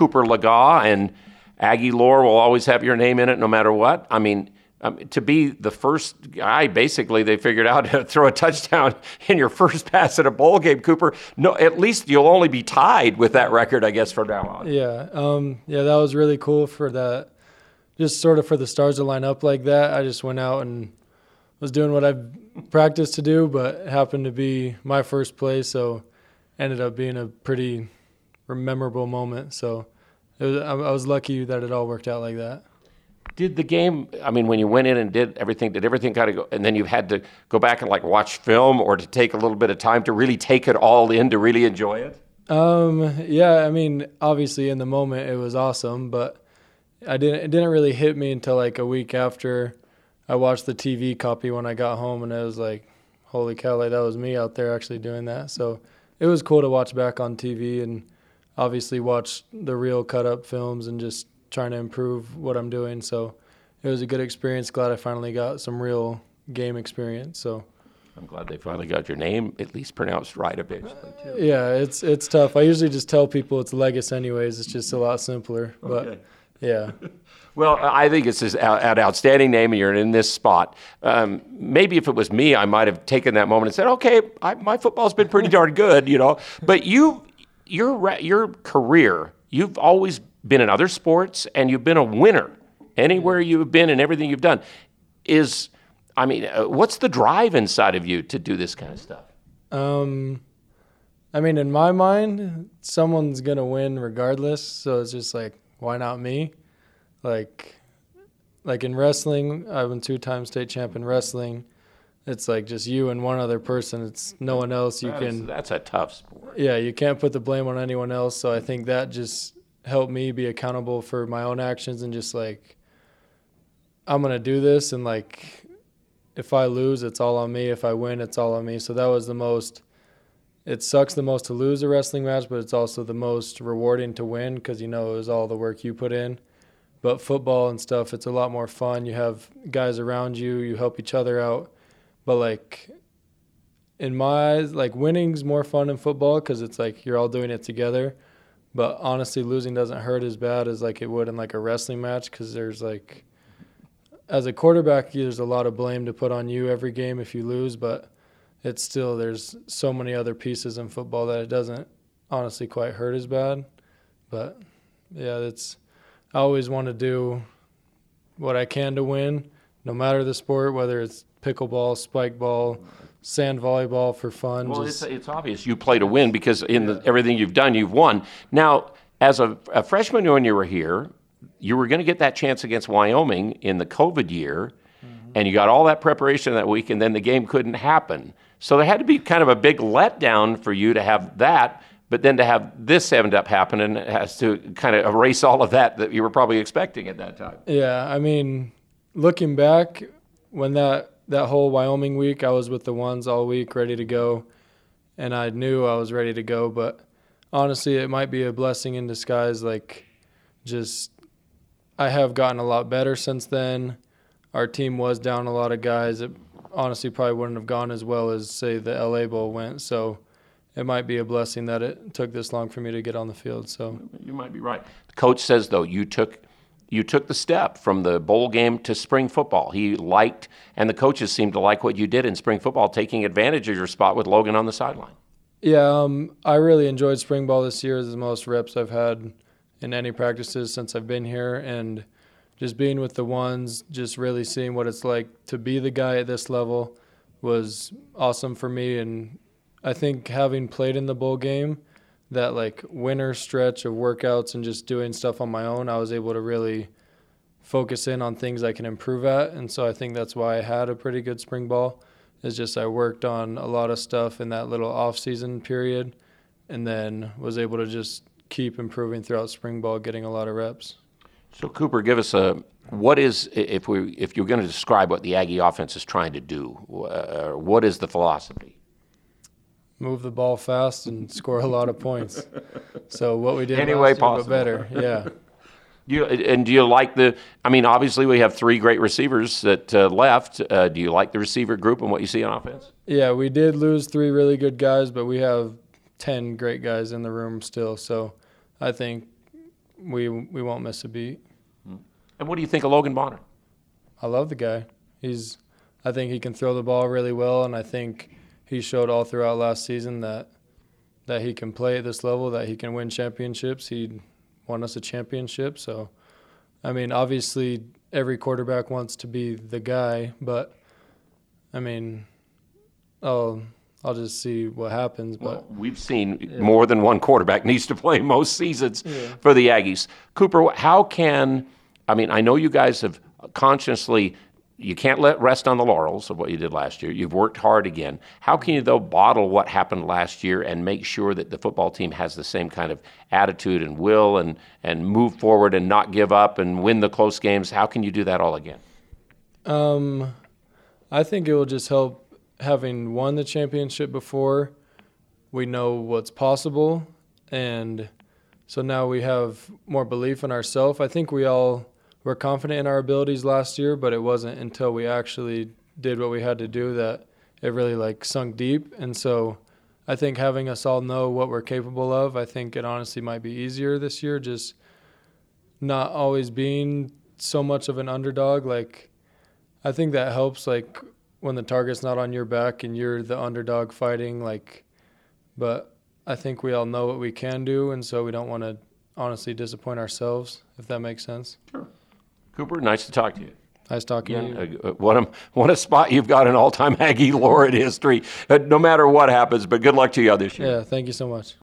Cooper Legas and Aggie lore will always have your name in it no matter what. I mean, um, to be the first guy, basically, they figured out to throw a touchdown in your first pass at a bowl game, Cooper. No, at least you'll only be tied with that record, I guess, from now on. Yeah, um, yeah, that was really cool for that. Just sort of for the stars to line up like that. I just went out and was doing what I've practiced to do, but happened to be my first play, so ended up being a pretty memorable moment. So was, I was lucky that it all worked out like that. Did the game i mean when you went in and did everything did everything kind of go and then you had to go back and like watch film or to take a little bit of time to really take it all in to really enjoy it? Um yeah i mean obviously in the moment it was awesome but i didn't it didn't really hit me until like a week after i watched the tv copy when i got home and it was like holy cow like that was me out there actually doing that. So it was cool to watch back on tv and obviously watch the real cut up films and just trying to improve what I'm doing. So it was a good experience. Glad I finally got some real game experience. So I'm glad they finally got your name at least pronounced right eventually too. Yeah, it's it's tough. I usually just tell people it's Legis anyways. It's just a lot simpler. But okay. yeah. Well, I think it's an outstanding name, and you're in this spot. Um, maybe if it was me, I might have taken that moment and said, "Okay, I, my football's been pretty darn good," you know. But you, your your career, you've always been in other sports and you've been a winner anywhere you've been and everything you've done. Is i mean uh, what's the drive inside of you to do this kind of stuff? Um i mean in my mind someone's gonna win regardless so it's just like why not me? Like like in wrestling i've been two-time state champ in wrestling it's like just you and one other person. It's no one else. You that's, can that's a tough sport. Yeah you can't put the blame on anyone else. So i think that just helped me be accountable for my own actions and just like I'm gonna do this and like if I lose it's all on me. If I win it's all on me. So that was the most it sucks the most to lose a wrestling match but it's also the most rewarding to win because you know it was all the work you put in. But football and stuff it's a lot more fun. You have guys around you. You help each other out but like in my eyes like winning's more fun in football because it's like you're all doing it together but honestly, losing doesn't hurt as bad as like it would in like a wrestling match because there's like, as a quarterback, there's a lot of blame to put on you every game if you lose, but it's still there's so many other pieces in football that it doesn't honestly quite hurt as bad. But yeah, it's I always want to do what I can to win, no matter the sport, whether it's pickleball, spike ball, sand volleyball for fun. Well, it's, it's obvious you play to win because in the, everything you've done, you've won. Now, as a, a freshman when you were here, you were going to get that chance against Wyoming in the COVID year, mm-hmm. and you got all that preparation that week, and then the game couldn't happen. So there had to be kind of a big letdown for you to have that, but then to have this end up happening has to kind of erase all of that that you were probably expecting at that time. Yeah, I mean, looking back, when that that whole Wyoming week, I was with the ones all week, ready to go, and I knew I was ready to go. But honestly, it might be a blessing in disguise. Like, just I have gotten a lot better since then. Our team was down a lot of guys. It honestly probably wouldn't have gone as well as say the LA Bowl went. So it might be a blessing that it took this long for me to get on the field. So you might be right. The coach says though you took you took the step from the bowl game to spring football. He liked, and the coaches seemed to like what you did in spring football, taking advantage of your spot with Logan on the sideline. Yeah, um, I really enjoyed spring ball this year. It's the most reps I've had in any practices since I've been here, and just being with the ones, just really seeing what it's like to be the guy at this level was awesome for me. And I think having played in the bowl game that like winter stretch of workouts and just doing stuff on my own, I was able to really focus in on things I can improve at. And so I think that's why I had a pretty good spring ball. Is just I worked on a lot of stuff in that little off season period and then was able to just keep improving throughout spring ball, getting a lot of reps. So Cooper, give us a what is if we if you're going to describe what the Aggie offense is trying to do, uh, what is the philosophy? Move the ball fast and score a lot of points. So what we did any way possible, better, yeah. You, and do you like the? I mean, obviously we have three great receivers that uh, left. Uh, do you like the receiver group and what you see on offense? Yeah, we did lose three really good guys, but we have ten great guys in the room still. So I think we we won't miss a beat. And what do you think of Logan Bonner? I love the guy. He's I think he can throw the ball really well, and I think he showed all throughout last season that that he can play at this level, that he can win championships. He won us a championship, so I mean, obviously every quarterback wants to be the guy, but I mean, I'll I'll just see what happens. But Well, we've seen more than one quarterback needs to play most seasons for the Aggies. Cooper, how can I mean? I know you guys have consciously. You can't let rest on the laurels of what you did last year. You've worked hard again. How can you though bottle what happened last year and make sure that the football team has the same kind of attitude and will and and move forward and not give up and win the close games? How can you do that all again? Um, I think it will just help having won the championship before. We know what's possible, and so now we have more belief in ourselves. I think we all were confident in our abilities last year, but it wasn't until we actually did what we had to do that it really like sunk deep. And so I think having us all know what we're capable of, I think it honestly might be easier this year. Just not always being so much of an underdog, like. I think that helps like when the target's not on your back and you're the underdog fighting like but I think we all know what we can do and so we don't want to honestly disappoint ourselves if that makes sense. Cooper, nice to talk to you. Nice talking to you. Uh, What a, what a spot you've got in all time Aggie lore in history, uh, no matter what happens. But good luck to you this year. Yeah, thank you so much.